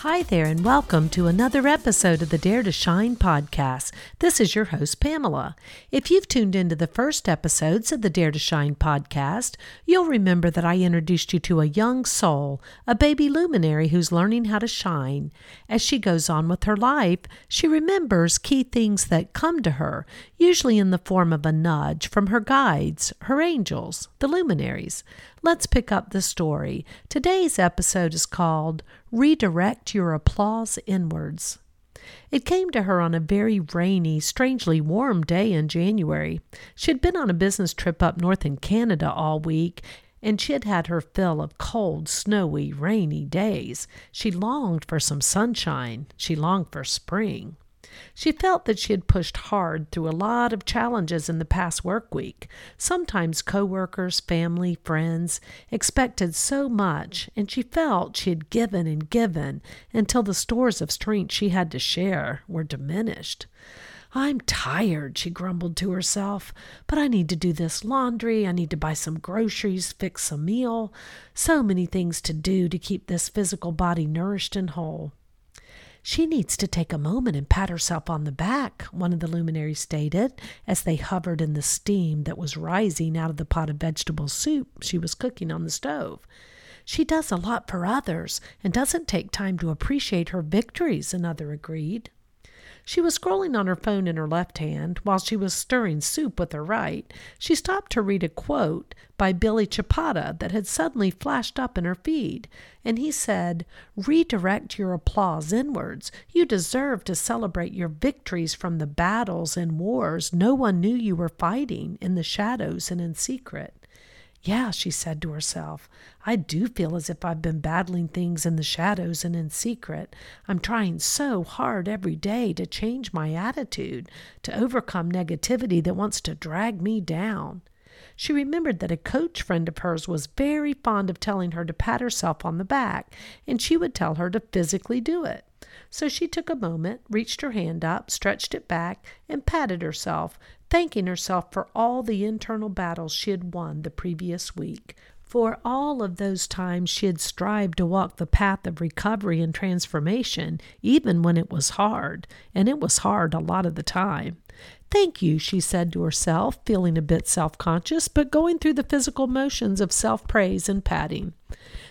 Hi there, and welcome to another episode of the Dare to Shine podcast. This is your host, Pamela. If you've tuned into the first episodes of the Dare to Shine podcast, you'll remember that I introduced you to a young soul, a baby luminary who's learning how to shine. As she goes on with her life, she remembers key things that come to her, usually in the form of a nudge from her guides, her angels, the luminaries. Let's pick up the story. Today's episode is called Redirect Your Applause Inwards. It came to her on a very rainy, strangely warm day in January. She had been on a business trip up north in Canada all week, and she had had her fill of cold, snowy, rainy days. She longed for some sunshine. She longed for spring. She felt that she had pushed hard through a lot of challenges in the past work week. Sometimes coworkers, family, friends expected so much, and she felt she had given and given until the stores of strength she had to share were diminished. I'm tired, she grumbled to herself, but I need to do this laundry. I need to buy some groceries, fix a meal. So many things to do to keep this physical body nourished and whole. She needs to take a moment and pat herself on the back, one of the luminaries stated, as they hovered in the steam that was rising out of the pot of vegetable soup she was cooking on the stove. She does a lot for others and doesn't take time to appreciate her victories, another agreed. She was scrolling on her phone in her left hand while she was stirring soup with her right. She stopped to read a quote by Billy Chapata that had suddenly flashed up in her feed, and he said, Redirect your applause inwards. You deserve to celebrate your victories from the battles and wars no one knew you were fighting in the shadows and in secret. Yeah, she said to herself, I do feel as if I've been battling things in the shadows and in secret. I'm trying so hard every day to change my attitude, to overcome negativity that wants to drag me down. She remembered that a coach friend of hers was very fond of telling her to pat herself on the back, and she would tell her to physically do it. So she took a moment, reached her hand up, stretched it back, and patted herself, thanking herself for all the internal battles she had won the previous week. For all of those times she had strived to walk the path of recovery and transformation, even when it was hard, and it was hard a lot of the time. Thank you, she said to herself, feeling a bit self conscious, but going through the physical motions of self praise and patting.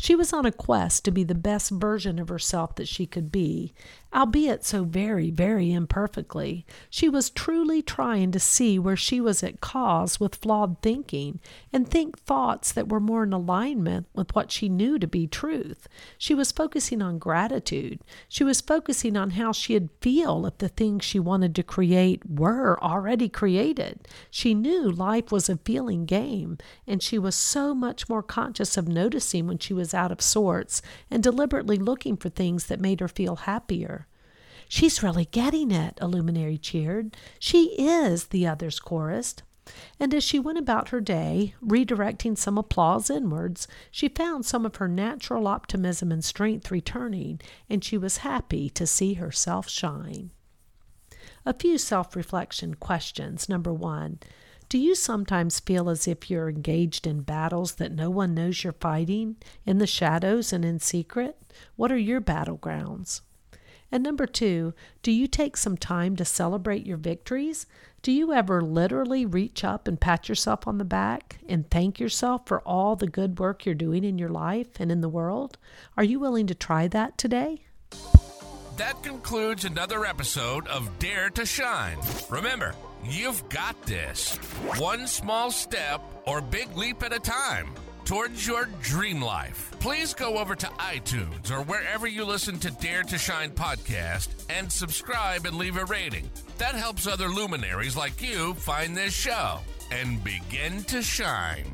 She was on a quest to be the best version of herself that she could be, albeit so very, very imperfectly. She was truly trying to see where she was at cause with flawed thinking and think thoughts that were more in alignment with what she knew to be truth. She was focusing on gratitude. She was focusing on how she'd feel if the things she wanted to create were already created. She knew life was a feeling game, and she was so much more conscious of noticing when she was out of sorts and deliberately looking for things that made her feel happier. She's really getting it, a luminary cheered. She is, the others chorused. And as she went about her day, redirecting some applause inwards, she found some of her natural optimism and strength returning, and she was happy to see herself shine. A few self reflection questions. Number one, do you sometimes feel as if you're engaged in battles that no one knows you're fighting, in the shadows and in secret? What are your battlegrounds? And number two, do you take some time to celebrate your victories? Do you ever literally reach up and pat yourself on the back and thank yourself for all the good work you're doing in your life and in the world? Are you willing to try that today? That concludes another episode of Dare to Shine. Remember, you've got this. One small step or big leap at a time towards your dream life. Please go over to iTunes or wherever you listen to Dare to Shine podcast and subscribe and leave a rating. That helps other luminaries like you find this show and begin to shine.